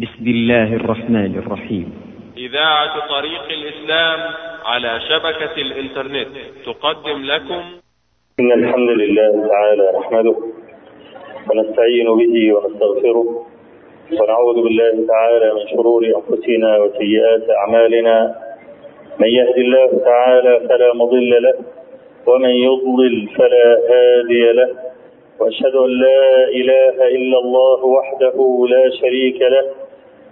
بسم الله الرحمن الرحيم. إذاعة طريق الإسلام على شبكة الإنترنت. تقدم لكم. إن الحمد لله تعالى نحمده ونستعين به ونستغفره ونعوذ بالله تعالى من شرور أنفسنا وسيئات أعمالنا. من يهد الله تعالى فلا مضل له ومن يضلل فلا هادي له. وأشهد أن لا إله إلا الله وحده لا شريك له.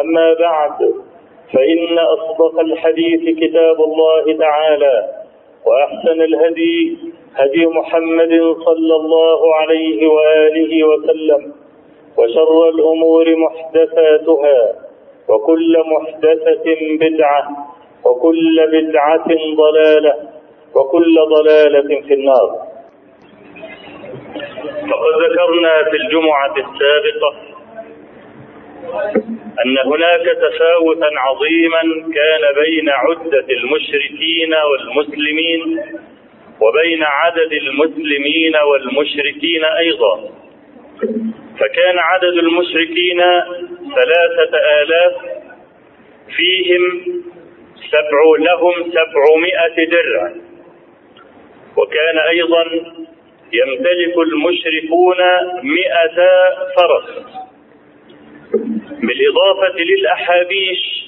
أما بعد فإن أصدق الحديث كتاب الله تعالى وأحسن الهدي هدي محمد صلى الله عليه وآله وسلم وشر الأمور محدثاتها وكل محدثة بدعة وكل بدعة ضلالة وكل ضلالة في النار. فقد ذكرنا في الجمعة السابقة أن هناك تفاوتا عظيما كان بين عدة المشركين والمسلمين وبين عدد المسلمين والمشركين أيضا. فكان عدد المشركين ثلاثة آلاف فيهم سبع لهم سبعمائة درع. وكان أيضا يمتلك المشركون مئة فرس. بالإضافة للأحابيش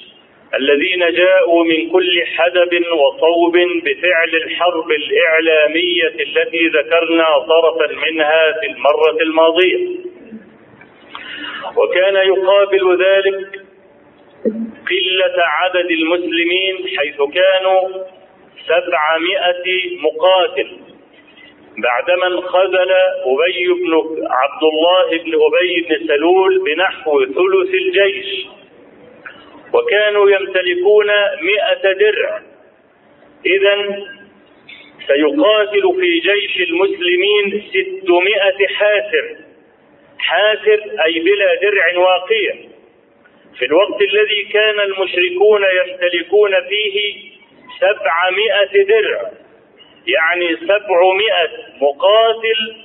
الذين جاءوا من كل حدب وصوب بفعل الحرب الإعلامية التي ذكرنا طرفا منها في المرة الماضية. وكان يقابل ذلك قلة عدد المسلمين حيث كانوا سبعمائة مقاتل. بعدما انخذل أبي بن عبد الله بن أبي بن سلول بنحو ثلث الجيش وكانوا يمتلكون مئة درع. إذا سيقاتل في جيش المسلمين ستمائة حاسر حاسر أي بلا درع واقية في الوقت الذي كان المشركون يمتلكون فيه سبعمائة درع. يعني سبعمائة مقاتل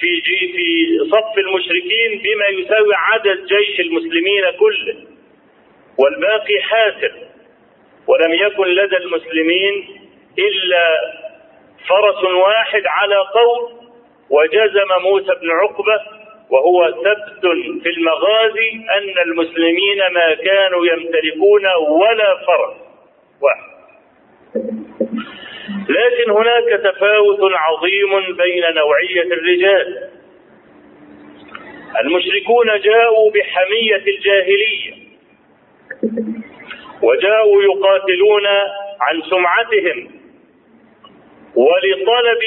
في جي في صف المشركين بما يساوي عدد جيش المسلمين كله والباقي حاسر ولم يكن لدى المسلمين إلا فرس واحد على قول وجزم موسى بن عقبة وهو ثبت في المغازي أن المسلمين ما كانوا يمتلكون ولا فرس واحد. لكن هناك تفاوت عظيم بين نوعية الرجال. المشركون جاءوا بحمية الجاهلية وجاءوا يقاتلون عن سمعتهم ولطلب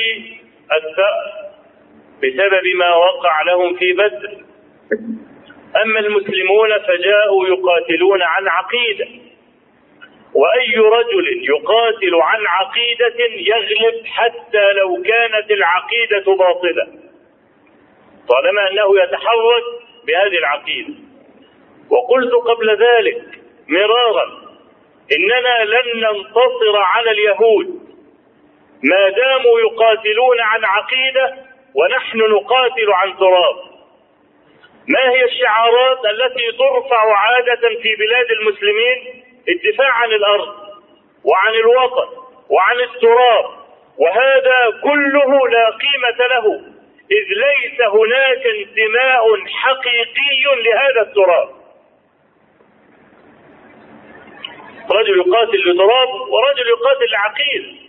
الثأر بسبب ما وقع لهم في بدر. أما المسلمون فجاءوا يقاتلون عن عقيدة. وأي رجل يقاتل عن عقيدة يغلب حتى لو كانت العقيدة باطلة. طالما أنه يتحرك بهذه العقيدة. وقلت قبل ذلك مرارا إننا لن ننتصر على اليهود. ما داموا يقاتلون عن عقيدة ونحن نقاتل عن تراب. ما هي الشعارات التي ترفع عادة في بلاد المسلمين؟ الدفاع عن الأرض وعن الوطن وعن التراب وهذا كله لا قيمة له إذ ليس هناك انتماء حقيقي لهذا التراب. رجل يقاتل لتراب ورجل يقاتل لعقيده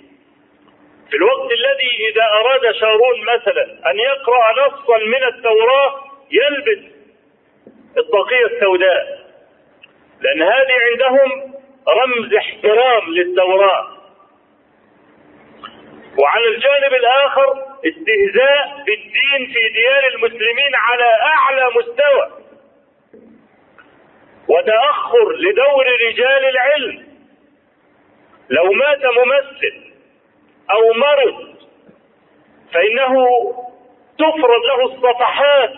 في الوقت الذي إذا أراد شارون مثلا أن يقرأ نصا من التوراة يلبس الطاقية السوداء. لأن هذه عندهم رمز احترام للتوراة. وعلى الجانب الآخر استهزاء بالدين في ديار المسلمين على أعلى مستوى. وتأخر لدور رجال العلم. لو مات ممثل أو مرض فإنه تفرض له الصفحات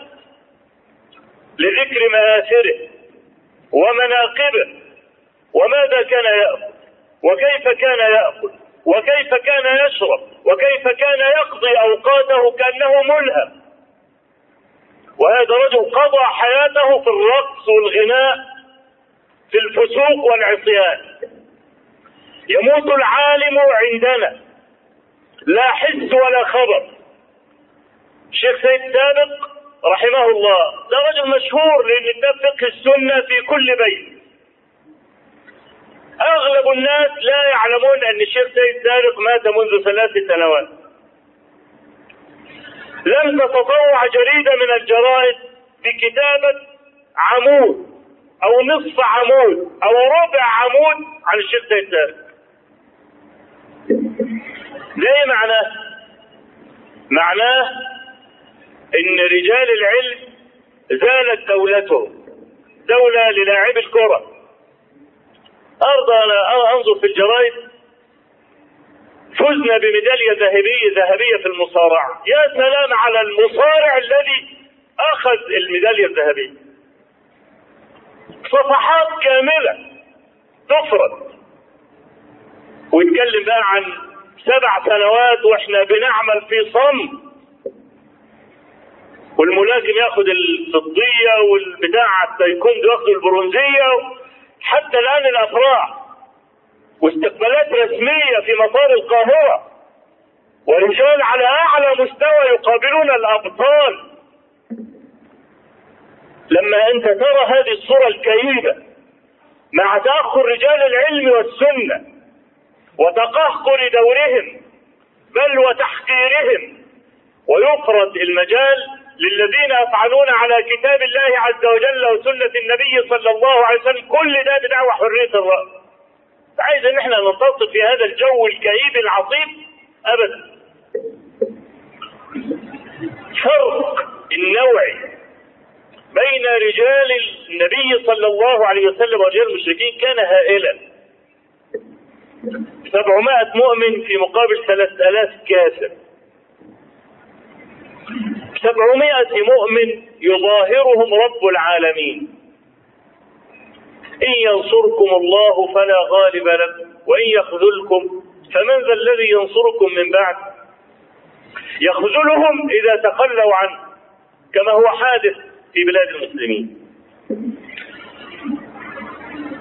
لذكر مآثره. ومناقبه وماذا كان يأكل وكيف كان يأكل وكيف كان يشرب وكيف كان يقضي أوقاته كأنه ملهم. وهذا رجل قضى حياته في الرقص والغناء في الفسوق والعصيان. يموت العالم عندنا. لا حس ولا خبر. الشيخ سيد سابق رحمه الله. ده رجل مشهور لأن كتاب فقه السنة في كل بيت. أغلب الناس لا يعلمون أن الشيخ سيد سابق مات منذ ثلاث سنوات. لم تتطوع جريدة من الجرائد بكتابة عمود أو نصف عمود أو ربع عمود عن الشيخ سيد سابق ده إيه معناه؟ معناه إن رجال العلم زالت دولتهم دولة للاعبي الكرة. ارضى أنا أنظر في الجرائد. فزنا بميدالية ذهبية ذهبية في المصارعة. يا سلام على المصارع الذي أخذ الميدالية الذهبية. صفحات كاملة تفرد ويتكلم بقى عن سبع سنوات وإحنا بنعمل في صمت والملاكم ياخد الفضية والبتاع التايكوندو ياخد البرونزية. حتى الآن الأفراح واستقبالات رسمية في مطار القاهرة. ورجال على أعلى مستوى يقابلون الأبطال. لما أنت ترى هذه الصورة الكئيبة مع تأخر رجال العلم والسنة وتقهقر دورهم بل وتحقيرهم ويفرض المجال للذين يفعلون على كتاب الله عز وجل وسنة النبي صلى الله عليه وسلم. كل ده بدعوى حرية الرأي عايز إن إحنا ننتصر في هذا الجو الكئيب العصيب ابدا. فرق النوعي بين رجال النبي صلى الله عليه وسلم ورجال المشركين كان هائلا. سبعمائة مؤمن في مقابل ثلاثة آلاف كافر. سبعمائة مؤمن يظاهرهم رب العالمين. إن ينصركم الله فلا غالب لكم وإن يخذلكم فمن ذا الذي ينصركم من بعد؟ يخذلهم إذا تخلوا عنه كما هو حادث في بلاد المسلمين.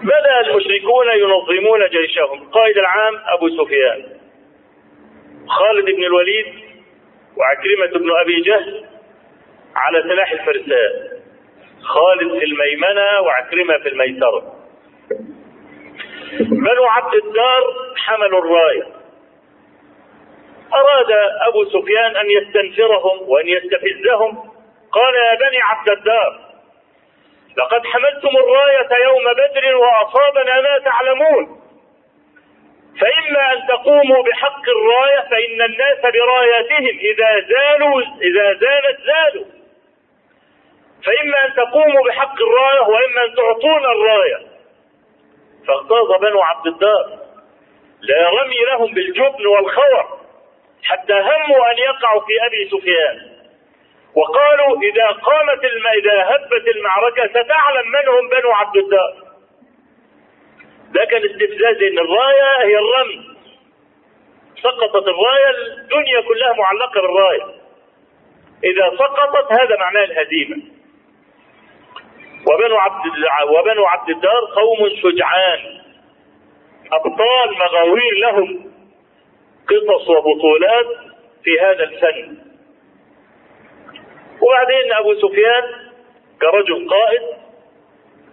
بدأ المشركون ينظمون جيشهم؟ القائد العام أبو سفيان خالد بن الوليد وعكرمة بن أبي جهل على سلاح الفرسان. خالد في الميمنة وعكرمة في الميسرة. بنو عبد الدار حملوا الراية. أراد أبو سفيان أن يستنفرهم وأن يستفزهم. قال يا بني عبد الدار لقد حملتم الراية يوم بدر وأصابنا ما تعلمون. فإما أن تقوموا بحق الراية فإن الناس براياتهم إذا زالوا إذا زالت زالوا. فإما أن تقوموا بحق الراية وإما أن تعطونا الراية. فاغتاظ بنو عبد الدار. لا رمي لهم بالجبن والخور حتى هموا أن يقعوا في أبي سفيان. وقالوا إذا قامت الم... إذا هبت المعركة ستعلم من هم بنو عبد الدار. ده كان استفزاز إن الراية هي الرمي. سقطت الراية الدنيا كلها معلقة بالراية. إذا سقطت هذا معناه الهزيمة. وبنو عبد وبنو عبد الدار قوم شجعان. أبطال مغاوير لهم قصص وبطولات في هذا الفن. وبعدين أبو سفيان كرجل قائد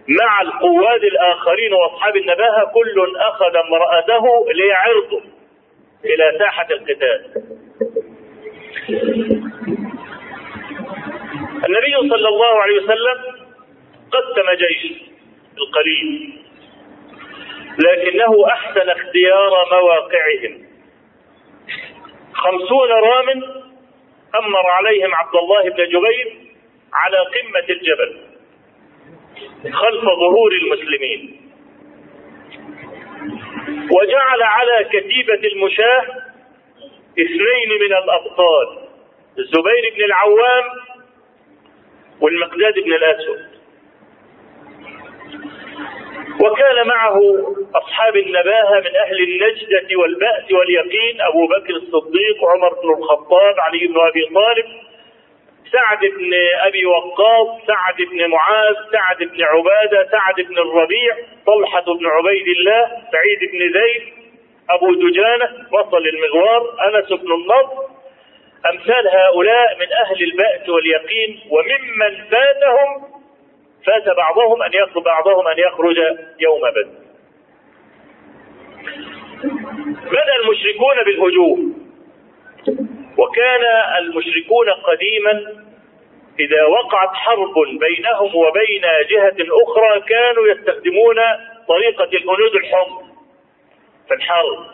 مع القواد الآخرين وأصحاب النباهة كل أخذ امرأته ليعرضه إلى ساحة القتال. النبي صلى الله عليه وسلم قسم جيش القليل لكنه أحسن اختيار مواقعهم. خمسون رام أمر عليهم عبد الله بن جبير على قمة الجبل خلف ظهور المسلمين. وجعل على كتيبة المشاة اثنين من الأبطال الزبير بن العوام والمقداد بن الأسود. وكان معه أصحاب النباهة من أهل النجدة والبأس واليقين أبو بكر الصديق عمر بن الخطاب علي بن أبي طالب سعد بن أبي وقاص سعد بن معاذ سعد بن عبادة سعد بن الربيع طلحة بن عبيد الله سعيد بن زيد أبو دجانة وصل المغوار أنس بن النضر. أمثال هؤلاء من أهل البأس واليقين وممن فاتهم فات بعضهم أن يخرج بعضهم أن يخرج يوم بدر. بدأ المشركون بالهجوم. وكان المشركون قديما إذا وقعت حرب بينهم وبين جهة أخرى كانوا يستخدمون طريقة الهنود الحمر. في الحرب.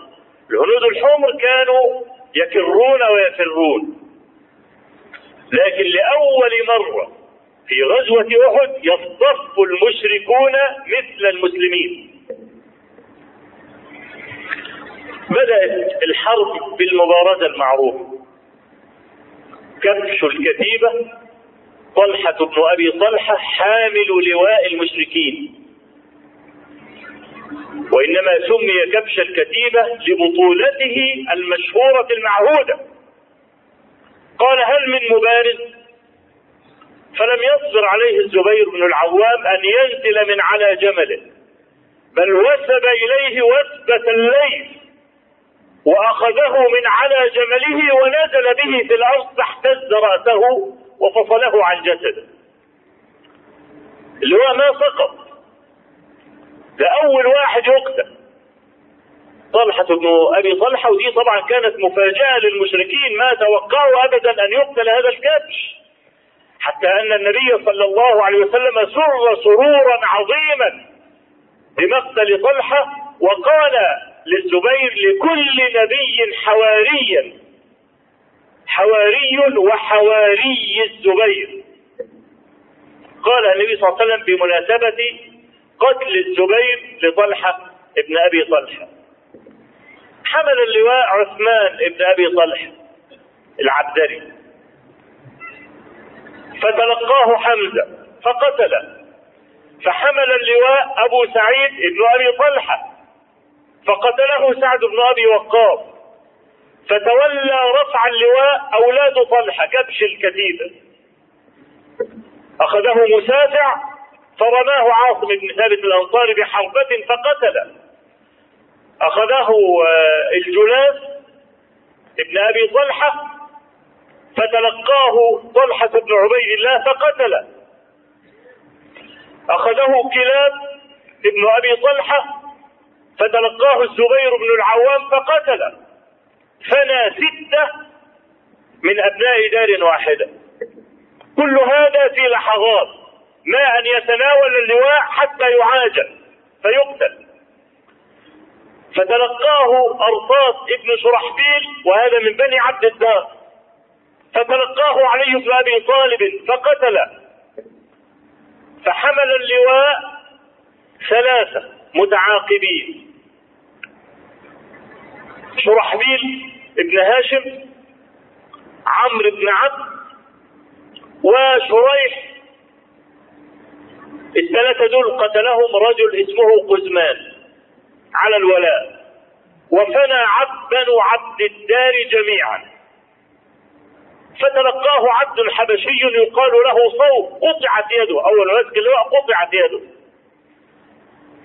الهنود الحمر كانوا يكرون ويفرون. لكن لأول مرة في غزوة أحد يصطف المشركون مثل المسلمين. بدأت الحرب بالمبارزة المعروفة كبش الكتيبة طلحة بن أبي طلحة حامل لواء المشركين. وإنما سمي كبش الكتيبة لبطولته المشهورة المعهودة. قال هل من مبارز؟ فلم يصبر عليه الزبير بن العوام أن ينزل من على جمله بل وثب إليه وثبة الليل وأخذه من على جمله ونزل به في الأرض فاحتز رأسه وفصله عن جسده. اللي هو ما سقط. ده أول واحد يقتل. طلحة بن أبي طلحة ودي طبعا كانت مفاجأة للمشركين ما توقعوا أبدا أن يقتل هذا الكبش. حتى أن النبي صلى الله عليه وسلم سر سرورا عظيما بمقتل طلحة وقال للزبير لكل نبي حواريا حواري وحواري الزبير. قال النبي صلى الله عليه وسلم بمناسبة قتل الزبير لطلحة ابن أبي طلحة. حمل اللواء عثمان ابن أبي طلحة العبدري. فتلقاه حمزة فقتله فحمل اللواء أبو سعيد ابن أبي طلحة فقتله سعد بن أبي وقاص. فتولى رفع اللواء أولاد طلحة كبش الكتيبة. أخذه مسافع فرماه عاصم بن ثابت الأنصاري بحربة فقتله أخذه الجلاس ابن أبي طلحة فتلقاه طلحة بن عبيد الله فقتله أخذه كلاب ابن أبي طلحة فتلقاه الزبير بن العوام فقتله فنى ستة من أبناء دار واحدة. كل هذا في لحظات ما أن يتناول اللواء حتى يعاجل فيقتل. فتلقاه أرطاس ابن شرحبيل وهذا من بني عبد الدار. فتلقاه علي بن أبي طالب فقتله فحمل اللواء ثلاثة متعاقبين. شرحبيل ابن هاشم عمرو بن عبد وشريح. الثلاثة دول قتلهم رجل اسمه قزمان على الولاء. وفنى عبد بنو عبد الدار جميعا. فتلقاه عبد حبشي يقال له صوت قطعت يده. أول مسك اللواء قطعت يده.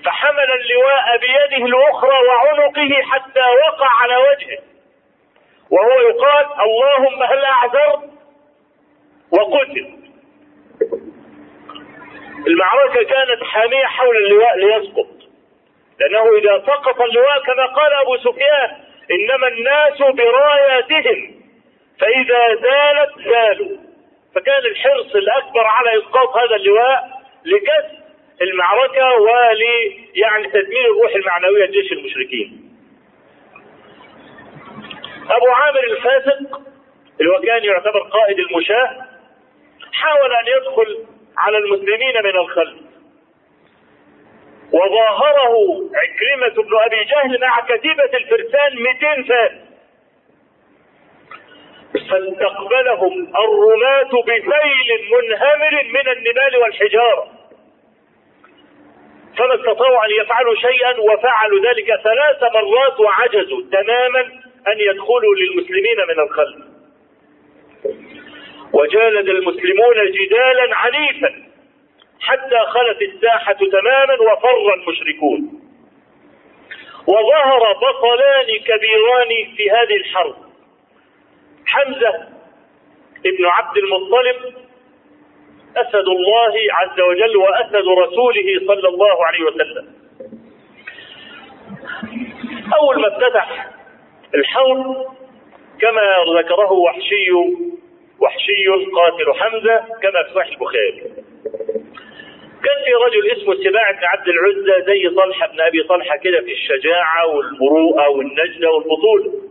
فحمل اللواء بيده الأخرى وعنقه حتى وقع على وجهه. وهو يقال اللهم هل أعذرت؟ وقتل. المعركة كانت حامية حول اللواء ليسقط. لأنه إذا سقط اللواء كما قال أبو سفيان إنما الناس برآياتهم. فإذا زالت زالوا. فكان الحرص الأكبر على إسقاط هذا اللواء لكسب المعركة ول يعني تدمير الروح المعنوية لجيش المشركين. أبو عامر الفاسق اللي هو كان يعتبر قائد المشاة حاول أن يدخل على المسلمين من الخلف. وظاهره عكرمة بن أبي جهل مع كتيبة الفرسان 200 فارس. فاستقبلهم الرماة بسيل منهمر من النبال والحجارة. فما استطاعوا أن يفعلوا شيئا وفعلوا ذلك ثلاث مرات وعجزوا تماما أن يدخلوا للمسلمين من الخلف. وجالد المسلمون جدالا عنيفا حتى خلت الساحة تماما وفر المشركون. وظهر بطلان كبيران في هذه الحرب. حمزة ابن عبد المطلب أسد الله عز وجل وأسد رسوله صلى الله عليه وسلم. أول ما افتتح الحرب كما ذكره وحشي وحشي قاتل حمزة كما في صحيح البخاري. كان في رجل اسمه سباع بن عبد العزى زي طلحة بن أبي طلحة كده في الشجاعة والمروءة والنجدة والبطولة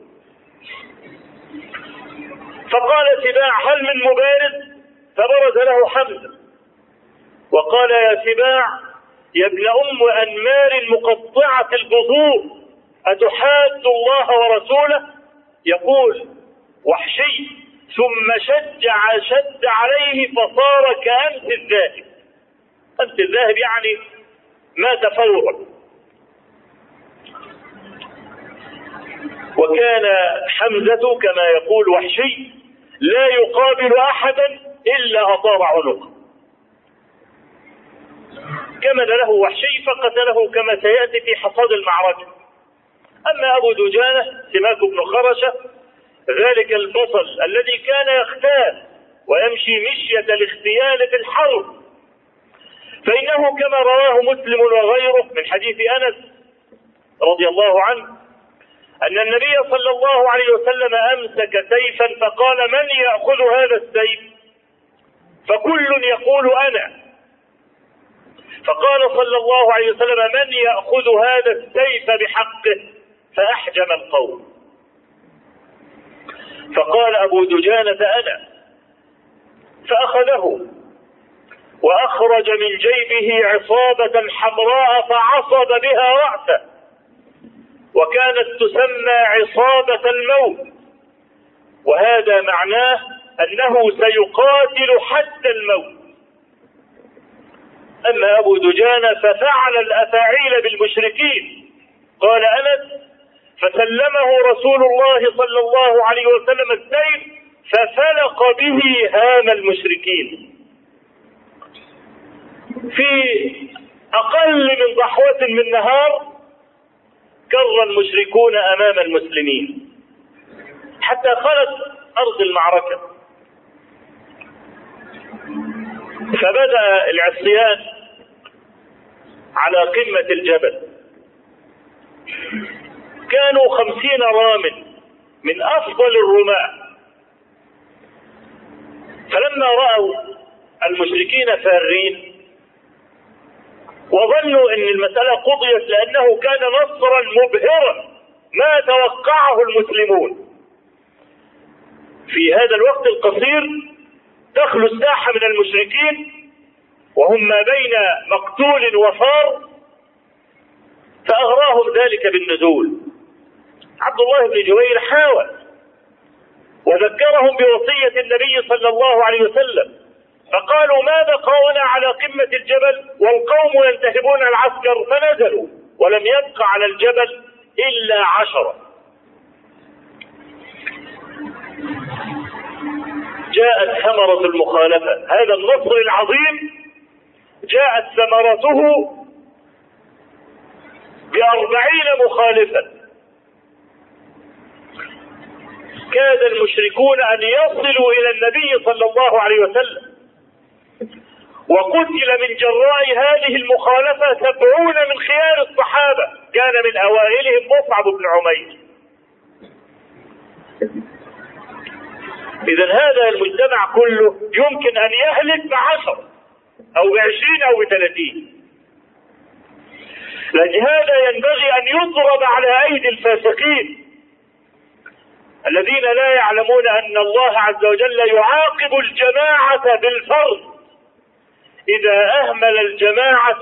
فقال سباع هل من مبارز فبرز له حمزة. وقال يا سباع يا ابن أم أنمار مقطعة البذور أتحاد الله ورسوله؟ يقول وحشي ثم شجع شد عليه فصار كأمس الذاهب. أمس الذاهب يعني مات فورا وكان حمزة كما يقول وحشي لا يقابل أحدا إلا أطار عنقه كمن له وحشي فقتله كما سيأتي في حصاد المعركة. أما أبو دجانة سماك بن خرشة ذلك البطل الذي كان يختال ويمشي مشية الاختيال في الحرب. فإنه كما رواه مسلم وغيره من حديث أنس رضي الله عنه أن النبي صلى الله عليه وسلم أمسك سيفا فقال من يأخذ هذا السيف؟ فكل يقول أنا. فقال صلى الله عليه وسلم من يأخذ هذا السيف بحقه؟ فأحجم القوم. فقال أبو دجانة أنا. فأخذه. وأخرج من جيبه عصابة حمراء فعصب بها رأسه. وكانت تسمى عصابة الموت. وهذا معناه أنه سيقاتل حتى الموت. أما أبو دجانة ففعل الأفاعيل بالمشركين. قال أنس فسلمه رسول الله صلى الله عليه وسلم السيف ففلق به هام المشركين. في أقل من ضحوة من نهار كر المشركون أمام المسلمين. حتى خلت أرض المعركة. فبدأ العصيان على قمة الجبل. كانوا خمسين رام من أفضل الرماة فلما رأوا المشركين فارين وظنوا إن المسألة قضيت لأنه كان نصرا مبهرا ما توقعه المسلمون. في هذا الوقت القصير تخلو الساحة من المشركين وهم ما بين مقتول وفار فأغراهم ذلك بالنزول. عبد الله بن جبير حاول وذكرهم بوصية النبي صلى الله عليه وسلم فقالوا ما بقاؤنا على قمة الجبل والقوم ينتهبون العسكر فنزلوا ولم يبق على الجبل إلا عشرة. جاءت ثمرة المخالفة. هذا النصر العظيم جاءت ثمرته بأربعين مخالفا. كاد المشركون أن يصلوا إلى النبي صلى الله عليه وسلم. وقتل من جراء هذه المخالفة سبعون من خيار الصحابة. كان من أوائلهم مصعب بن عمير. إذا هذا المجتمع كله يمكن أن يهلك بعشر أو بعشرين أو بثلاثين. لهذا ينبغي أن يضرب على أيدي الفاسقين الذين لا يعلمون أن الله عز وجل يعاقب الجماعة بالفرض. إذا أهمل الجماعة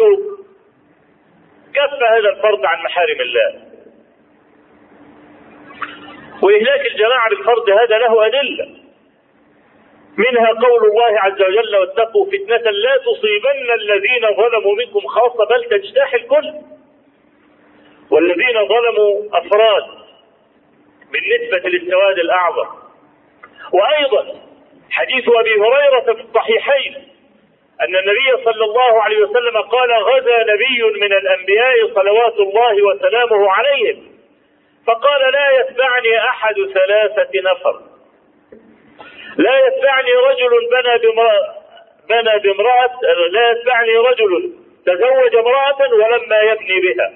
كف هذا الفرض عن محارم الله. وإهلاك الجماعة بالفرض هذا له أدلة. منها قول الله عز وجل واتقوا فتنة لا تصيبن الذين ظلموا منكم خاصة بل تجتاح الكل. والذين ظلموا أفراد بالنسبة للسواد الأعظم. وأيضا حديث أبي هريرة في الصحيحين أن النبي صلى الله عليه وسلم قال غزا نبي من الأنبياء صلوات الله وسلامه عليهم. فقال لا يتبعني أحد ثلاثة نفر. لا يتبعني رجل بنى بامرأة بنى بامرأة لا يتبعني رجل تزوج امرأة ولما يبني بها.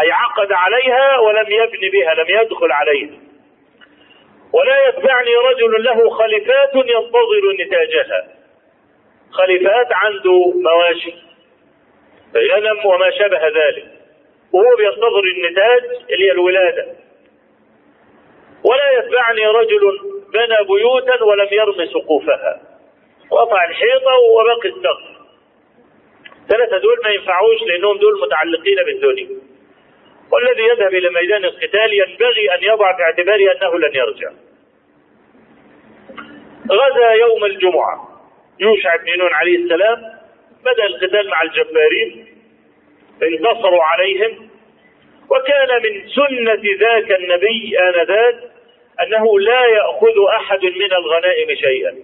أي عقد عليها ولم يبني بها لم يدخل عليها. ولا يتبعني رجل له خليفات ينتظر نتاجها. خليفات عنده مواشي غنم وما شابه ذلك. وهو بينتظر النتاج اللي هي الولادة. ولا يتبعني رجل بنى بيوتا ولم يرم سقوفها. وقطع الحيطة وبقي السقف ثلاثة دول ما ينفعوش لأنهم دول متعلقين بالدنيا. والذي يذهب إلى ميدان القتال ينبغي أن يضع في اعتباره أنه لن يرجع. غزا يوم الجمعة. يوشع بن نون عليه السلام بدأ القتال مع الجبارين انتصروا عليهم وكان من سنة ذاك النبي آنذاك أنه لا يأخذ أحد من الغنائم شيئا.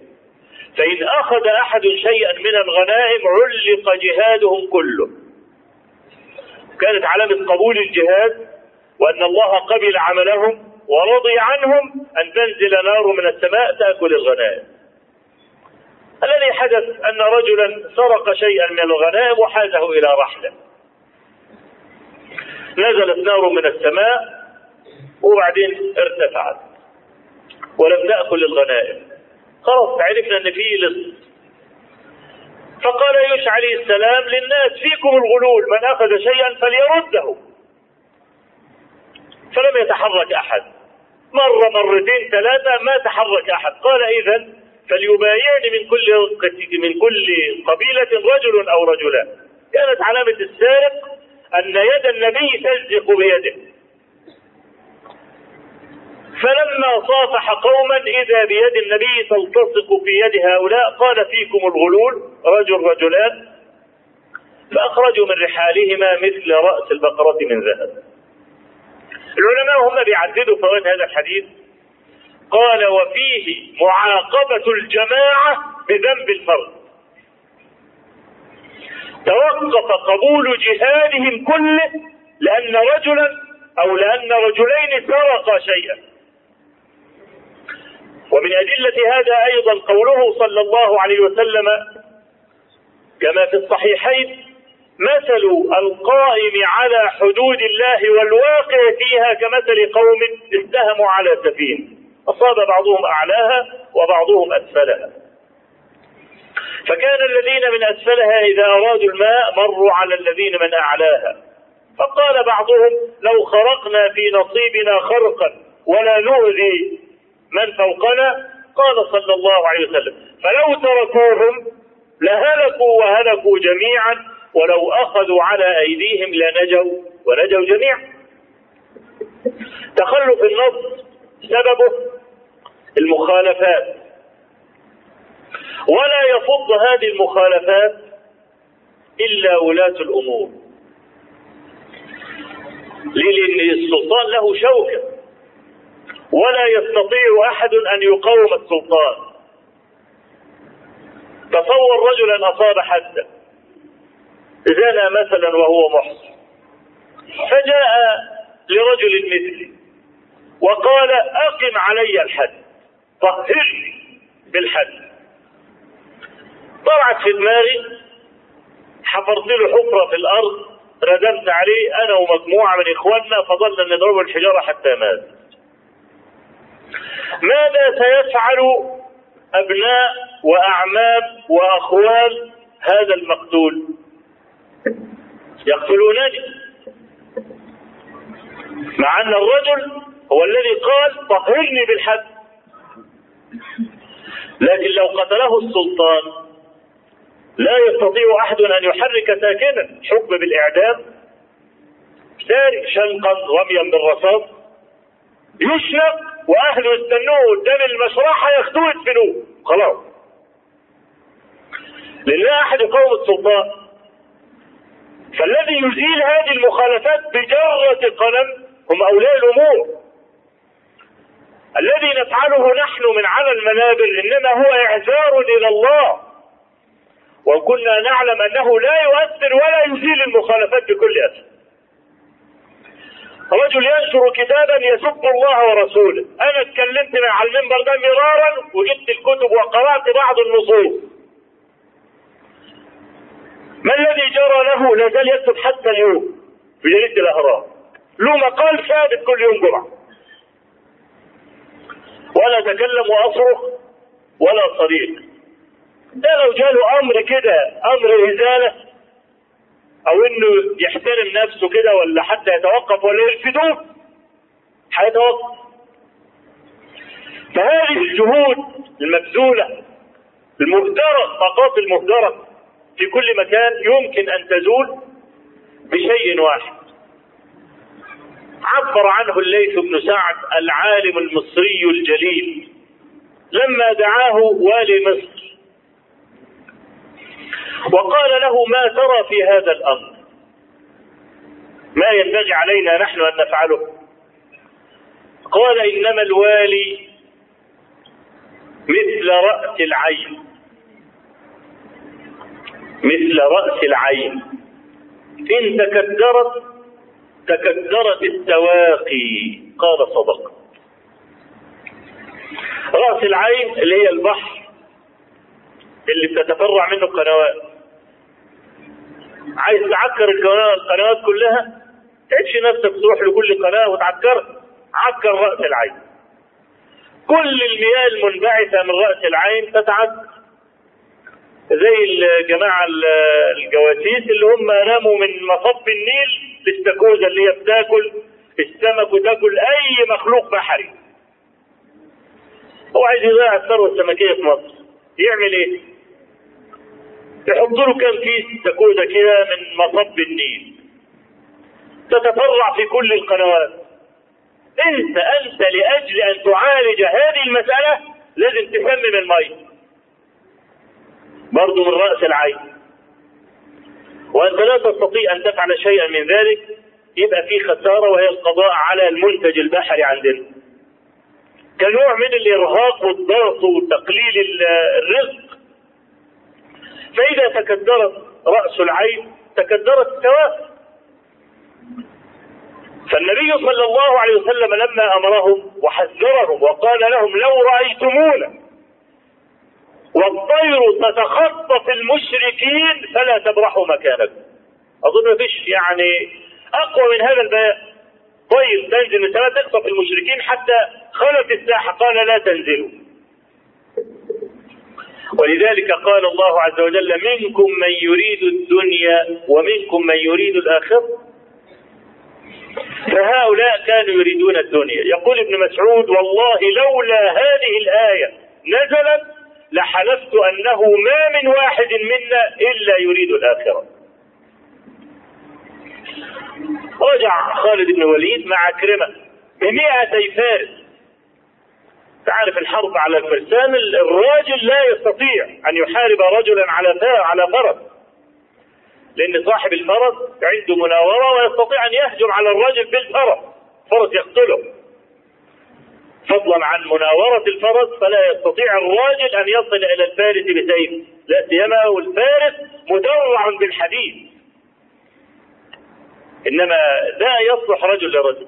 فإن أخذ أحد شيئا من الغنائم علق جهادهم كله. كانت علامة قبول الجهاد وأن الله قبل عملهم ورضي عنهم أن تنزل نار من السماء تأكل الغنائم. الذي حدث أن رجلا سرق شيئا من الغنائم وحازه إلى رحلة؟ نزلت نار من السماء وبعدين ارتفعت ولم تأكل الغنائم. خلاص عرفنا إن فيه لص. فقال يوشع عليه السلام للناس فيكم الغلول من أخذ شيئا فليرده. فلم يتحرك أحد. مرة مرتين ثلاثة ما تحرك أحد. قال اذا فليبايعني من كل من كل قبيلة رجل أو رجلان كانت علامة السارق أن يد النبي تلزق بيده. فلما صافح قوما إذا بيد النبي تلتصق في يد هؤلاء قال فيكم الغلول رجل رجلان. فأخرجوا من رحالهما مثل رأس البقرة من ذهب. العلماء هم بيعددوا فوائد هذا الحديث. قال وفيه معاقبة الجماعة بذنب الفرد. توقف قبول جهادهم كله لأن رجلا أو لأن رجلين سرقا شيئا. ومن أدلة هذا أيضا قوله صلى الله عليه وسلم كما في الصحيحين مثل القائم على حدود الله والواقع فيها كمثل قوم استهموا على سفينة. أصاب بعضهم أعلاها وبعضهم أسفلها. فكان الذين من أسفلها إذا أرادوا الماء مروا على الذين من أعلاها. فقال بعضهم لو خرقنا في نصيبنا خرقا ولا نؤذي من فوقنا قال صلى الله عليه وسلم فلو تركوهم لهلكوا وهلكوا جميعا ولو أخذوا على أيديهم لنجوا ونجوا جميعا. تخلف النص سببه المخالفات. ولا يفض هذه المخالفات إلا ولاة الأمور. لأن السلطان له شوكة. ولا يستطيع أحد أن يقاوم السلطان. تصور رجلا أصاب حدا زنى مثلا وهو محصن. فجاء لرجل مثلي وقال أقم علي الحد. طهرني بالحد. طلعت في دماغي حفرت له حفرة في الأرض ردمت عليه أنا ومجموعة من إخواننا فضلنا نضربه الحجارة حتى مات. ماذا سيفعل أبناء وأعمام وأخوال هذا المقتول؟ يقتلونني. مع أن الرجل هو الذي قال طهرني بالحد. لكن لو قتله السلطان لا يستطيع أحد أن يحرك ساكنا. حكم بالإعدام. سارق شنقا رميا بالرصاص. يشنق وأهله يستنوه قدام المشرحة ياخدوه يدفنوه خلاص. لا أحد يقاوم السلطان. فالذي يزيل هذه المخالفات بجرة قلم هم أولياء الأمور. الذي نفعله نحن من على المنابر إنما هو إعذار إلى الله. وكنا نعلم أنه لا يؤثر ولا يزيل المخالفات بكل أسف. رجل ينشر كتابا يسب الله ورسوله. أنا اتكلمت على المنبر ده مرارا وجبت الكتب وقرأت بعض النصوص. ما الذي جرى له لا زال يكتب حتى اليوم في جريدة الأهرام. له مقال ثابت كل يوم جمعة. ولا اتكلم واصرخ ولا صريخ ده لو جاله أمر كده أمر إزالة أو إنه يحترم نفسه كده ولا حتى يتوقف ولا يرفدوه هيتوقف. فهذه الجهود المبذولة المهدرة طاقات المهدرة في كل مكان يمكن أن تزول بشيء واحد. عبر عنه الليث بن سعد العالم المصري الجليل. لما دعاه والي مصر. وقال له ما ترى في هذا الأمر؟ ما ينبغي علينا نحن أن نفعله. قال إنما الوالي مثل رأس العين. مثل رأس العين. إن تكدرت تكدرت السواقي قال صدق. رأس العين اللي هي البحر اللي بتتفرع منه القنوات. عايز تعكر القنوات كلها تعيش نفسك تروح لكل قناة وتعكرها عكر رأس العين. كل المياه المنبعثة من رأس العين تتعكر. زي الجماعة الجواسيس اللي هم رموا من مصب النيل الاستاكوزا اللي هي بتاكل السمك وتاكل أي مخلوق بحري. هو عايز يضيع الثروة السمكية في مصر. يعمل إيه؟ يحط له كام كيس استاكوزا كده من مصب النيل. تتفرع في كل القنوات. أنت أنت لأجل أن تعالج هذه المسألة لازم تسمم المية. برضو من رأس العين. وانت لا تستطيع أن تفعل شيئا من ذلك يبقى في خسارة وهي القضاء على المنتج البحري عندنا. كنوع من الإرهاق والضغط وتقليل الرزق. فإذا تكدرت رأس العين تكدرت السواد فالنبي صلى الله عليه وسلم لما أمرهم وحذرهم وقال لهم لو رأيتمونا والطير تتخطف المشركين فلا تبرحوا مكانكم. أظن مفيش يعني أقوى من هذا البيان. طير تنزل من السماء تخطف المشركين حتى خلت الساحة. قال لا تنزلوا. ولذلك قال الله عز وجل منكم من يريد الدنيا ومنكم من يريد الآخرة. فهؤلاء كانوا يريدون الدنيا. يقول ابن مسعود والله لولا هذه الآية نزلت لحلفت أنه ما من واحد منا إلا يريد الآخرة. رجع خالد بن وليد مع كرمة بمئتي فارس تعرف الحرب على الفرسان؟ الراجل لا يستطيع أن يحارب رجلا على على فرس. لأن صاحب الفرس عنده مناورة ويستطيع أن يهجم على الرجل بالفرس. فرس يقتله. فضلا عن مناورة الفرس فلا يستطيع الراجل أن يصل إلى الفارس بسيف. لا سيما والفارس مدرع بالحديد. إنما لا يصلح رجل لرجل.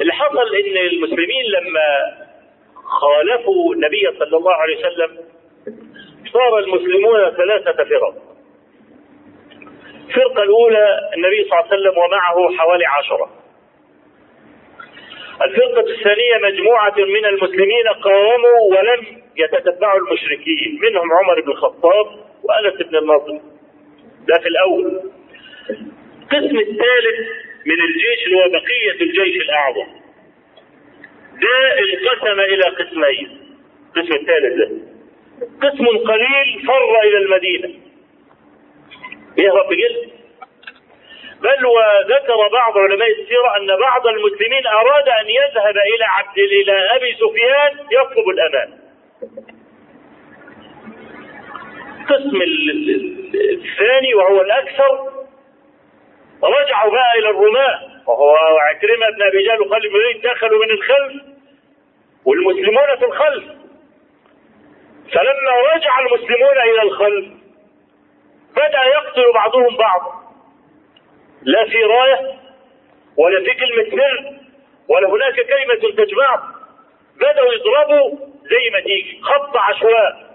اللي حصل إن المسلمين لما خالفوا النبي صلى الله عليه وسلم صار المسلمون ثلاثة فرق. الفرقة الأولى النبي صلى الله عليه وسلم ومعه حوالي عشرة. الفرقة الثانية مجموعة من المسلمين قاوموا ولم يتتبعوا المشركين منهم عمر بن الخطاب وأنس بن النضر. ده في الأول. القسم الثالث من الجيش اللي هو بقية الجيش الأعظم. ده انقسم إلى قسمين. القسم الثالث ده. قسم قليل فر إلى المدينة. يهرب بجلد بل وذكر بعض علماء السيرة أن بعض المسلمين أراد أن يذهب إلى عبد إلى أبي سفيان يطلب الأمان. القسم الثاني وهو الأكثر رجعوا بقى إلى الرماة وهو عكرمة بن أبي جهل وخالد بن دخلوا من الخلف والمسلمون في الخلف. فلما رجع المسلمون إلى الخلف بدأ يقتل بعضهم بعضا. لا في راية ولا في كلمة سر ولا هناك كلمة تجمع. بدأوا يضربوا زي ما تيجي خط عشواء.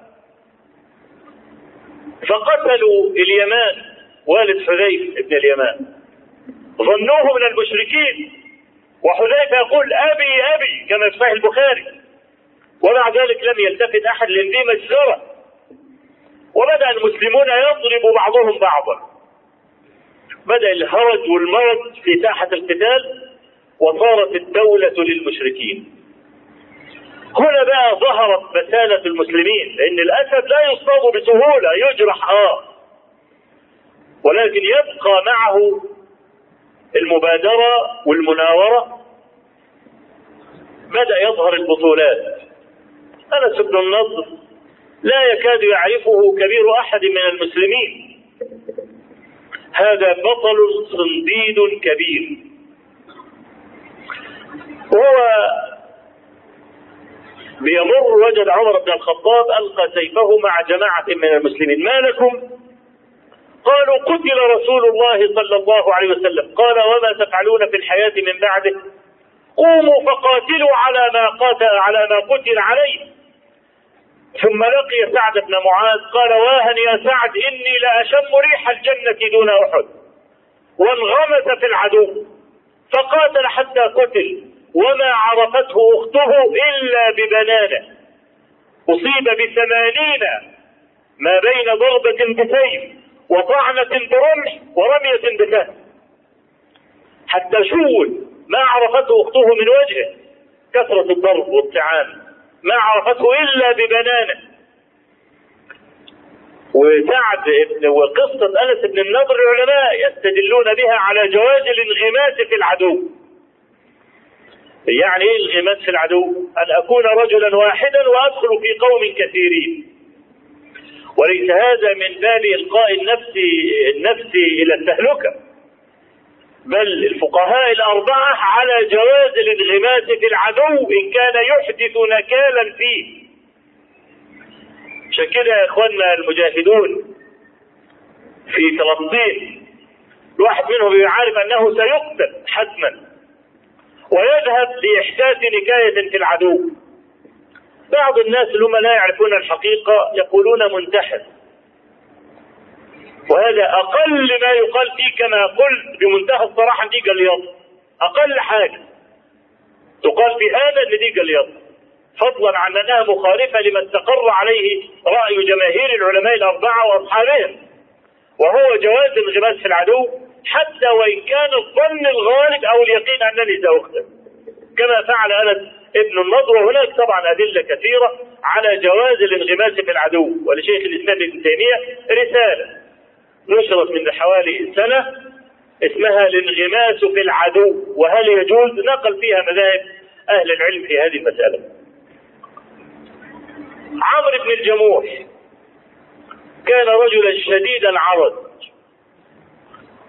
فقتلوا اليمان والد حذيف ابن اليمان. ظنوه من المشركين. وحذيفة يقول أبي أبي كما في صحيح البخاري. ومع ذلك لم يلتفت أحد لأن دي مجزرة وبدأ المسلمون يضرب بعضهم بعضا. بدأ الهرج والمرض في ساحة القتال وصارت الدولة للمشركين. هنا بقى ظهرت بسالة المسلمين لأن الأسد لا يصاب بسهولة يجرح آه. ولكن يبقى معه المبادرة والمناورة. بدأ يظهر البطولات. أنس بن النضر لا يكاد يعرفه كبير أحد من المسلمين. هذا بطل صنديد كبير. وهو بيمر وجد عمر بن الخطاب ألقى سيفه مع جماعة من المسلمين. ما لكم؟ قالوا قتل رسول الله صلى الله عليه وسلم. قال وما تفعلون في الحياة من بعده؟ قوموا فقاتلوا على ما قاتل على ما قتل عليه. ثم لقي سعد بن معاذ قال واهن يا سعد إني لاشم ريح الجنة دون أحد. وانغمس في العدو. فقاتل حتى قتل. وما عرفته أخته إلا ببنانة. أصيب بثمانين ما بين ضربة بسيف وطعنة برمح ورمية بسهم. حتى شول ما عرفته أخته من وجهه. كثرة الضرب والطعام. ما عرفته إلا ببنانه وسعد ابن وقصة أنس بن النضر العلماء يستدلون بها على جواز الانغماس في العدو. يعني إيه الانغماس في العدو؟ أن أكون رجلا واحدا وأدخل في قوم كثيرين. وليس هذا من باب إلقاء النفس النفس إلى التهلكة. بل الفقهاء الأربعة على جواز الانغماس في العدو إن كان يحدث نكالا فيه. عشان كده يا إخواننا المجاهدون في فلسطين الواحد منهم يعرف أنه سيقتل حتما ويذهب لإحداث نكاية في العدو. بعض الناس اللي هم لا يعرفون الحقيقة يقولون منتحر. وهذا أقل ما يقال فيه كما قلت بمنتهى الصراحة دي جليط أقل حاجة تقال في هذا ان دي جليط فضلا عن أنها مخالفة لما استقر عليه رأي جماهير العلماء الأربعة وأصحابهم وهو جواز الانغماس في العدو حتى وإن كان الظن الغالب أو اليقين أنني سأقتل. كما فعل أنس ابن النضر وهناك طبعا أدلة كثيرة على جواز الانغماس في العدو. ولشيخ الإسلام ابن تيمية رسالة نشرت من حوالي سنة اسمها الانغماس في العدو وهل يجوز نقل فيها مذاهب أهل العلم في هذه المسألة؟ عمرو بن الجموح كان رجلا شديد العرض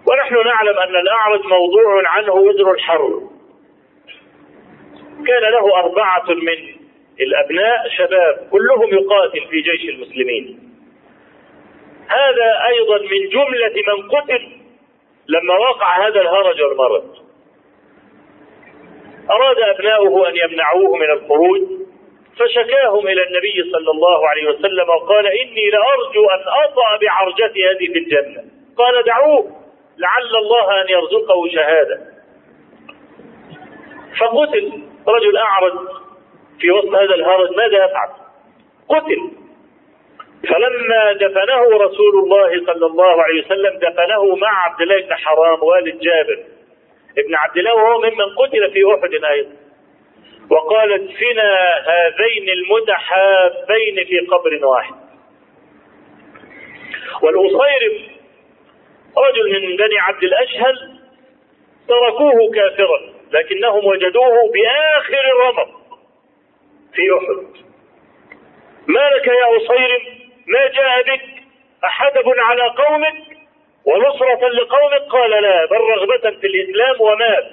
ونحن نعلم أن الأعرج موضوع عنه وزر الحرب. كان له أربعة من الأبناء شباب كلهم يقاتل في جيش المسلمين. هذا أيضا من جملة من قتل لما وقع هذا الهرج والمرض. أراد أبناؤه أن يمنعوه من الخروج فشكاهم إلى النبي صلى الله عليه وسلم وقال إني لأرجو أن أطأ بعرجتي هذه في الجنة. قال دعوه لعل الله أن يرزقه شهادة. فقتل رجل أعرج في وسط هذا الهرج ماذا يفعل؟ قتل. فلما دفنه رسول الله صلى الله عليه وسلم دفنه مع عبد الله بن حرام والد جابر. ابن عبد الله وهو ممن قتل في أحد أيضا. وقال ادفنا هذين المتحابين في قبر واحد. والاصيرم رجل من بني عبد الأشهل تركوه كافرا لكنهم وجدوه بآخر الرمق في أحد. ما لك يا اصيرم ما جاء بك احدب على قومك ونصرة لقومك؟ قال لا بل رغبة في الإسلام ومات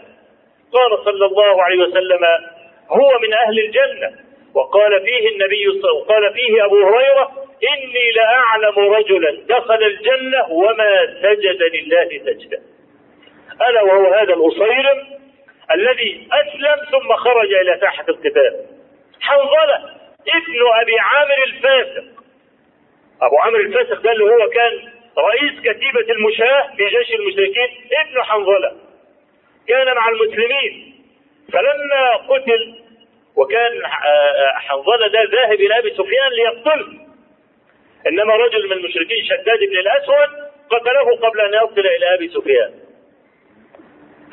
قال صلى الله عليه وسلم هو من أهل الجنة. وقال فيه النبي وقال فيه أبو هريرة إني لأعلم رجلا دخل الجنة وما سجد لله سجدا ألا وهو هذا الأصيرم الذي أسلم ثم خرج إلى ساحة القتال. حنظلة ابن أبي عامر الفاسق. أبو عامر الفاسق ده اللي هو كان رئيس كتيبة المشاة في جيش المشركين ابن حنظلة. كان مع المسلمين. فلما قتل وكان حنظلة ده ذاهب إلى أبي سفيان ليقتله. إنما رجل من المشركين شداد بن الأسود قتله قبل أن يصل إلى أبي سفيان.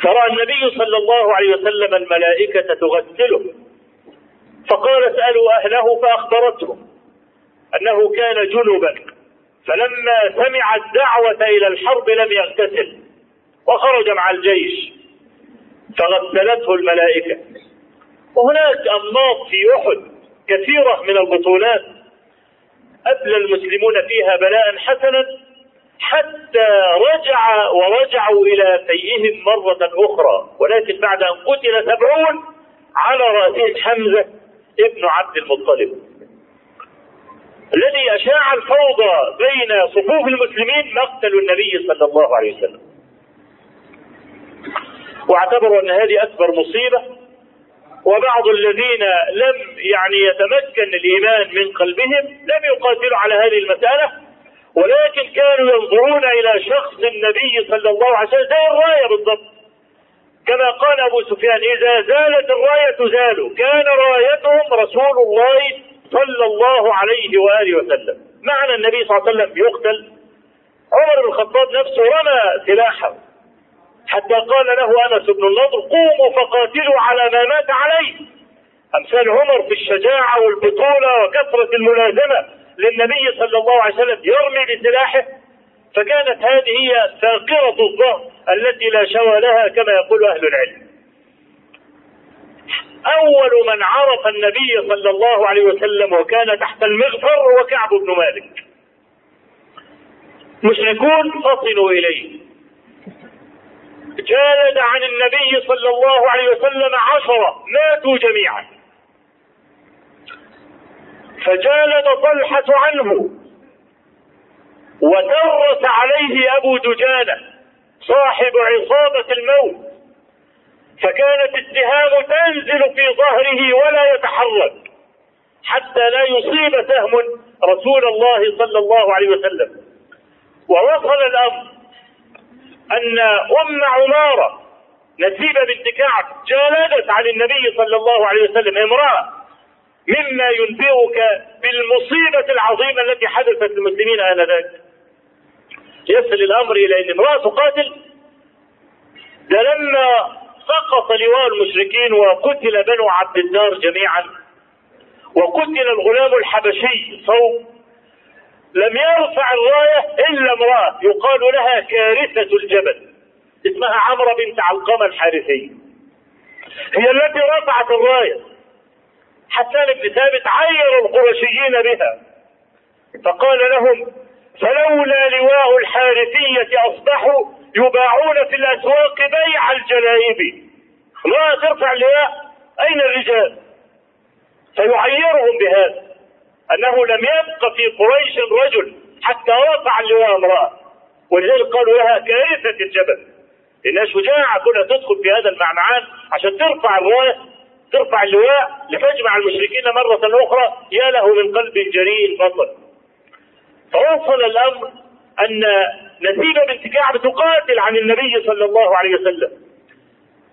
فرأى النبي صلى الله عليه وسلم الملائكة تغسله. فقال اسألوا أهله فأخبرتهم. أنه كان جنبا. فلما سمع الدعوة إلى الحرب لم يغتسل وخرج مع الجيش. فغسلته الملائكة. وهناك أنماط في أحد كثيرة من البطولات. أبلى المسلمون فيها بلاء حسنا حتى رجع ورجعوا إلى فيئهم مرة أخرى. ولكن بعد أن قتل سبعون على رأسهم حمزة ابن عبد المطلب. الذي أشاع الفوضى بين صفوف المسلمين مقتل النبي صلى الله عليه وسلم. واعتبروا أن هذه أكبر مصيبة وبعض الذين لم يعني يتمكن الإيمان من قلبهم لم يقاتلوا على هذه المسألة ولكن كانوا ينظرون إلى شخص النبي صلى الله عليه وسلم زي الراية بالضبط. كما قال أبو سفيان إذا زالت الراية زالوا كان رايتهم رسول الله صلى الله عليه وآله وسلم. معنى النبي صلى الله عليه وسلم يقتل. عمر بن الخطاب نفسه رمى سلاحه. حتى قال له أنس بن النضر قوموا فقاتلوا على ما مات عليه. أمثال عمر في الشجاعة والبطولة وكثرة الملازمة للنبي صلى الله عليه وسلم يرمي بسلاحه. فكانت هذه هي ساقرة الظهر التي لا شوى لها كما يقول أهل العلم. أول من عرف النبي صلى الله عليه وسلم وكان تحت المغفر هو كعب بن مالك. مشركون فصلوا إليه. جالد عن النبي صلى الله عليه وسلم عشرة ماتوا جميعا. فجالد طلحة عنه. ودرس عليه أبو دجانة صاحب عصابة الموت. فكانت السهام تنزل في ظهره ولا يتحرك حتى لا يصيب سهم رسول الله صلى الله عليه وسلم. ووصل الأمر أن ام عمارة نسيبه بنت كعب جالدت عن النبي صلى الله عليه وسلم امرأة مما ينبئك بالمصيبة العظيمة التي حدثت للمسلمين آنذاك. يصل الأمر إلى إن امرأة تقاتل ده لما سقط لواء المشركين وقتل بنو عبد الدار جميعا. وقتل الغلام الحبشي صوب لم يرفع الراية إلا امرأة. يقال لها كارثة الجبل. اسمها عمرو بنت علقمة الحارثية هي التي رفعت الراية. حسان بن ثابت عير القرشيين بها. فقال لهم فلولا لواء الحارثية أصبحوا يباعون في الأسواق بيع الجلائب. لا ترفع اللواء أين الرجال؟ فيعيرهم بهذا. أنه لم يبق في قريش رجل حتى رفع اللواء امرأة. ولذلك قالوا لها كارثة الجبل؟ إنها شجاعة كلها تدخل في هذا المعنعان عشان ترفع الراية ترفع اللواء لتجمع المشركين مرة أخرى. يا له من قلب جريء بطل فوصل الأمر أن نسيبة بنت كعب تقاتل عن النبي صلى الله عليه وسلم.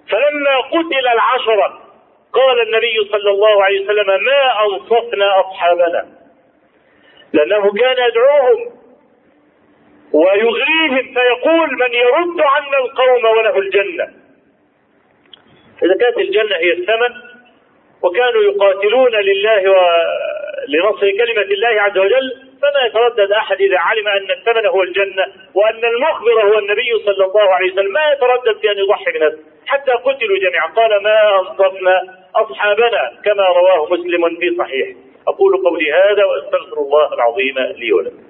فلما قتل العشرة قال النبي صلى الله عليه وسلم ما أنصفنا أصحابنا. لأنه كان يدعوهم ويغريهم فيقول من يرد عنا القوم وله الجنة. إذا كانت الجنة هي الثمن وكانوا يقاتلون لله ولنصر كلمة الله عز وجل فما يتردد أحد إذا علم أن الثمن هو الجنة وأن المخبر هو النبي صلى الله عليه وسلم. ما يتردد في أن يضحي بنفسه. حتى قتلوا جميعا. قال ما أنصفنا أصحابنا كما رواه مسلم في صحيح. أقول قولي هذا وأستغفر الله العظيم لي ولكم.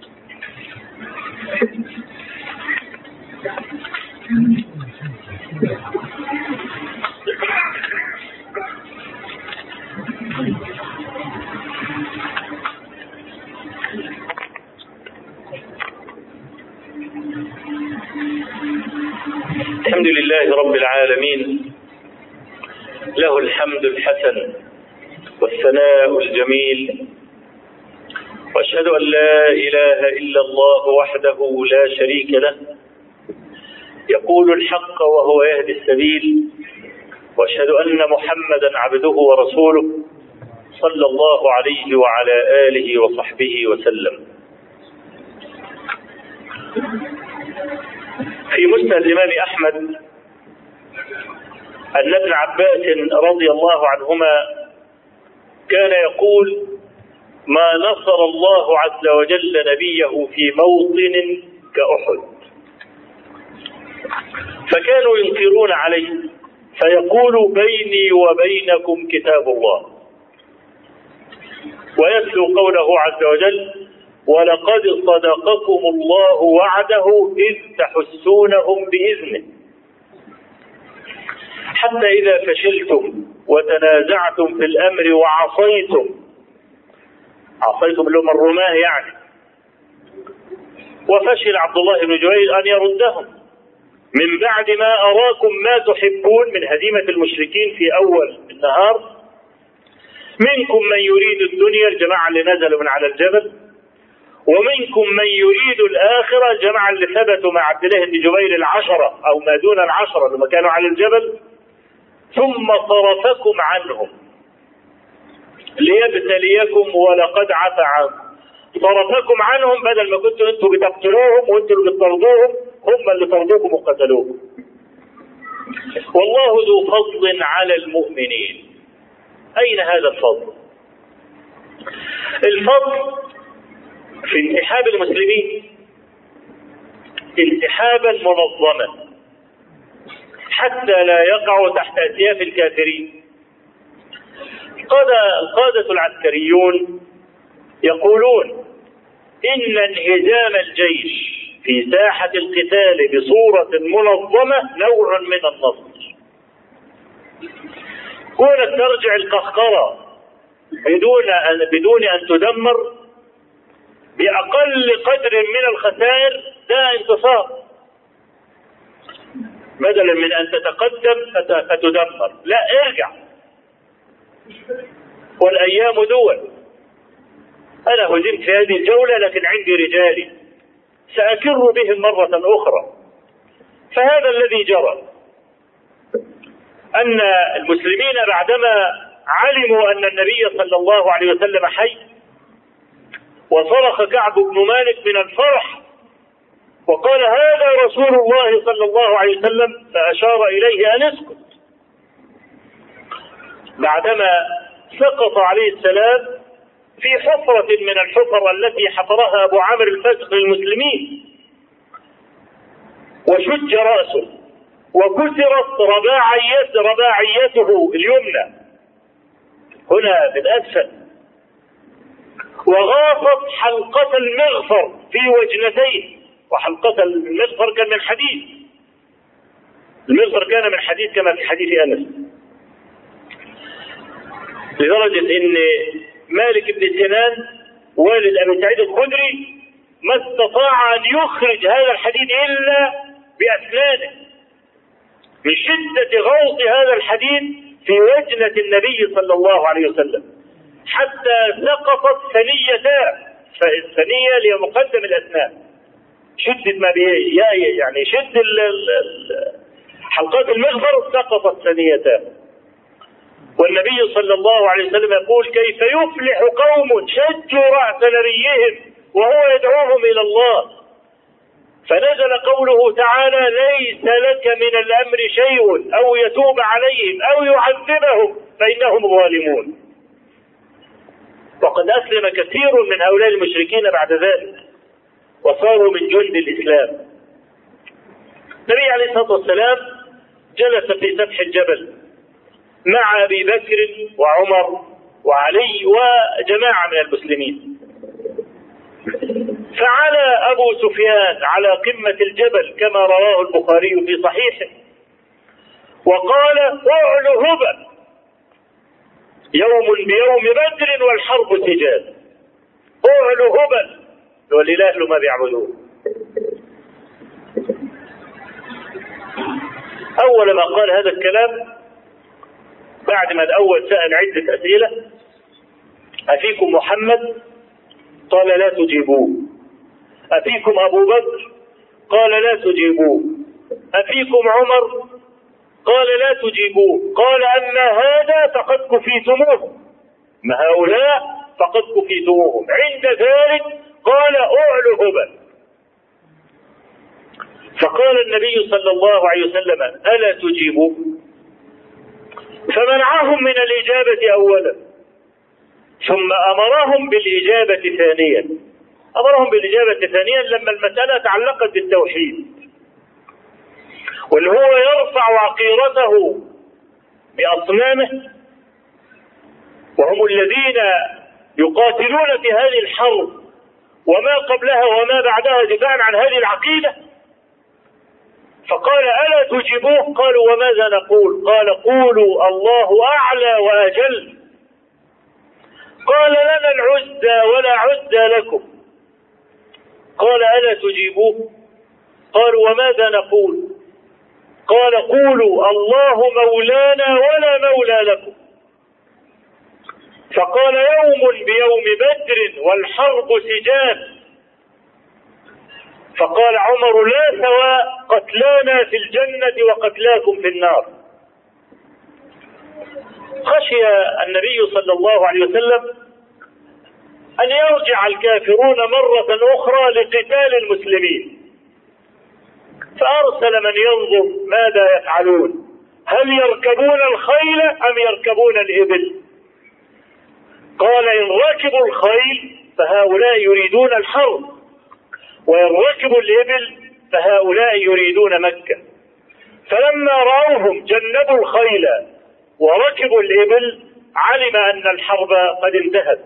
الحمد لله رب العالمين. له الحمد الحسن والثناء الجميل. وأشهد أن لا إله إلا الله وحده لا شريك له. يقول الحق وهو يهدي السبيل. وأشهد أن محمدا عبده ورسوله صلى الله عليه وعلى آله وصحبه وسلم. في مسند الإمام أحمد أن ابن عباس رضي الله عنهما كان يقول ما نصر الله عز وجل نبيه في موطن كأحد فكانوا ينكرون عليه فيقول بيني وبينكم كتاب الله ويتلو قوله عز وجل ولقد صدقكم الله وعده إذ تحسونهم بإذنه. حتى إذا فشلتم وتنازعتم في الأمر وعصيتم عصيتم اللي هم الرماة يعني وفشل عبد الله بن جبير أن يردهم. من بعد ما أراكم ما تحبون من هزيمة المشركين في أول النهار منكم من يريد الدنيا الجماعة اللي نزلوا من على الجبل. ومنكم من يريد الآخرة الجماعة اللي ثبتوا مع عبد الله بن جبير العشرة أو ما دون العشرة لما كانوا على الجبل ثم صرفكم عنهم. ليبتليكم ولقد عفى عنكم. صرفكم عنهم بدل ما كنتوا أنتوا بتقتلوهم وانتوا اللي بتطردوهم هم اللي طردوكم وقتلوكم. والله ذو فضل على المؤمنين. أين هذا الفضل؟ الفضل في انسحاب المسلمين. انسحابا منظما حتى لا يقعوا تحت أسياف الكافرين. القادة, القادة العسكريون يقولون إن انهزام الجيش في ساحة القتال بصورة منظمة نوع من النصر. كونك ترجع القهقرة بدون أن بدون أن تدمر بأقل قدر من الخسائر ده انتصار. بدلا من أن تتقدم فتدمر. لا ارجع. والأيام دول. أنا هزمت في هذه الجولة لكن عندي رجالي. سأكر بهم مرة أخرى. فهذا الذي جرى. أن المسلمين بعدما علموا أن النبي صلى الله عليه وسلم حي وصرخ كعب بن مالك من الفرح وقال هذا رسول الله صلى الله عليه وسلم فأشار إليه أن اسكت بعدما سقط عليه السلام في حفرة من الحفر التي حفرها أبو عامر الفاسق للمسلمين وشج رأسه وكسرت رباعيت رباعيته اليمنى. هنا بالأسفل وغاصت حلقة المغفر في وجنتيه وحلقة المغفر كان من حديد المغفر كان من حديد كما في حديث أنس. لدرجة إن مالك بن سنان والد أبي سعيد الخدري ما استطاع أن يخرج هذا الحديد إلا باسنانه من شدة غوص هذا الحديد في وجنة النبي صلى الله عليه وسلم. حتى سقطت ثنيتاه فالثنية اللي هي مقدم الأسنان شدت ما يعني شد حلقات المغفر سقطت ثنيتاه والنبي صلى الله عليه وسلم يقول كيف يفلح قوم شجوا رأس نبيهم وهو يدعوهم إلى الله. فنزل قوله تعالى ليس لك من الأمر شيء أو يتوب عليهم أو يعذبهم فإنهم ظالمون. وقد أسلم كثير من هؤلاء المشركين بعد ذلك وصاروا من جند الإسلام. النبي عليه الصلاة والسلام جلس في سفح الجبل مع أبي بكر وعمر وعلي وجماعة من المسلمين. فعلى أبو سفيان على قمة الجبل كما رواه البخاري في صحيحه وقال اعل هبل يوم بيوم بدر والحرب سجال. اعل هبل ولله ما بيعبدون أول ما قال هذا الكلام بعد ما الأول سأل عدة أسئلة أفيكم محمد؟ قال لا تجيبوه. أفيكم أبو بكر؟ قال لا تجيبوه. أفيكم عمر؟ قال لا تجيبوه. قال أما هذا فقد كفيتموه ما هؤلاء فقد كفيتموهم عند ذلك قال أعلو هبل فقال النبي صلى الله عليه وسلم ألا تجيبوا فمنعهم من الإجابة أولا. ثم أمرهم بالإجابة ثانيا. أمرهم بالإجابة ثانيا لما المسألة تعلقت بالتوحيد. واللي هو يرفع عقيرته بأصنامه. وهم الذين يقاتلون في هذه الحرب وما قبلها وما بعدها دفاعا عن هذه العقيدة. فقال ألا تجيبوه؟ قالوا وماذا نقول؟ قال قولوا الله أعلى وأجل. قال لنا العزى ولا عزى لكم. قال ألا تجيبوه؟ قالوا وماذا نقول؟ قال قولوا الله مولانا ولا مولى لكم. فقال يوم بيوم بدر والحرب سجال فقال عمر لا سواء قتلانا في الجنة وقتلاكم في النار. خشي النبي صلى الله عليه وسلم أن يرجع الكافرون مرة أخرى لقتال المسلمين. فأرسل من ينظر ماذا يفعلون. هل يركبون الخيل أم يركبون الإبل؟ قال إن ركبوا الخيل فهؤلاء يريدون الحرب وإن ركبوا الإبل فهؤلاء يريدون مكة. فلما رأوهم جنبوا الخيل وركبوا الإبل علم أن الحرب قد انتهت.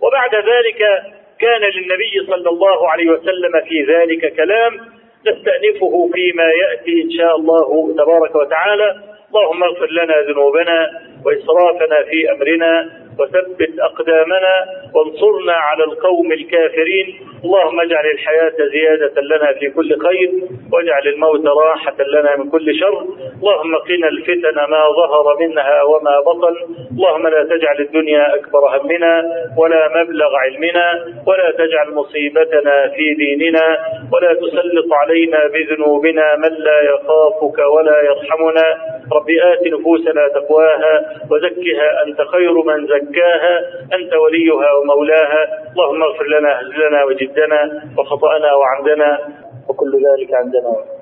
وبعد ذلك كان للنبي صلى الله عليه وسلم في ذلك كلام نستأنفه فيما يأتي إن شاء الله تبارك وتعالى. اللهم اغفر لنا ذنوبنا وإسرافنا في أمرنا. وثبت أقدامنا وانصرنا على القوم الكافرين. اللهم اجعل الحياة زيادة لنا في كل خير واجعل الموت راحة لنا من كل شر. اللهم قنا الفتن ما ظهر منها وما بطن. اللهم لا تجعل الدنيا أكبر همنا ولا مبلغ علمنا ولا تجعل مصيبتنا في ديننا ولا تسلط علينا بذنوبنا من لا يخافك ولا يرحمنا. رب آت نفوسنا تقواها وزكها أنت خير من زكاها. أنت وليها ومولاها. اللهم اغفر لنا هزلنا وجدنا وخطأنا وعمدنا وكل ذلك عندنا.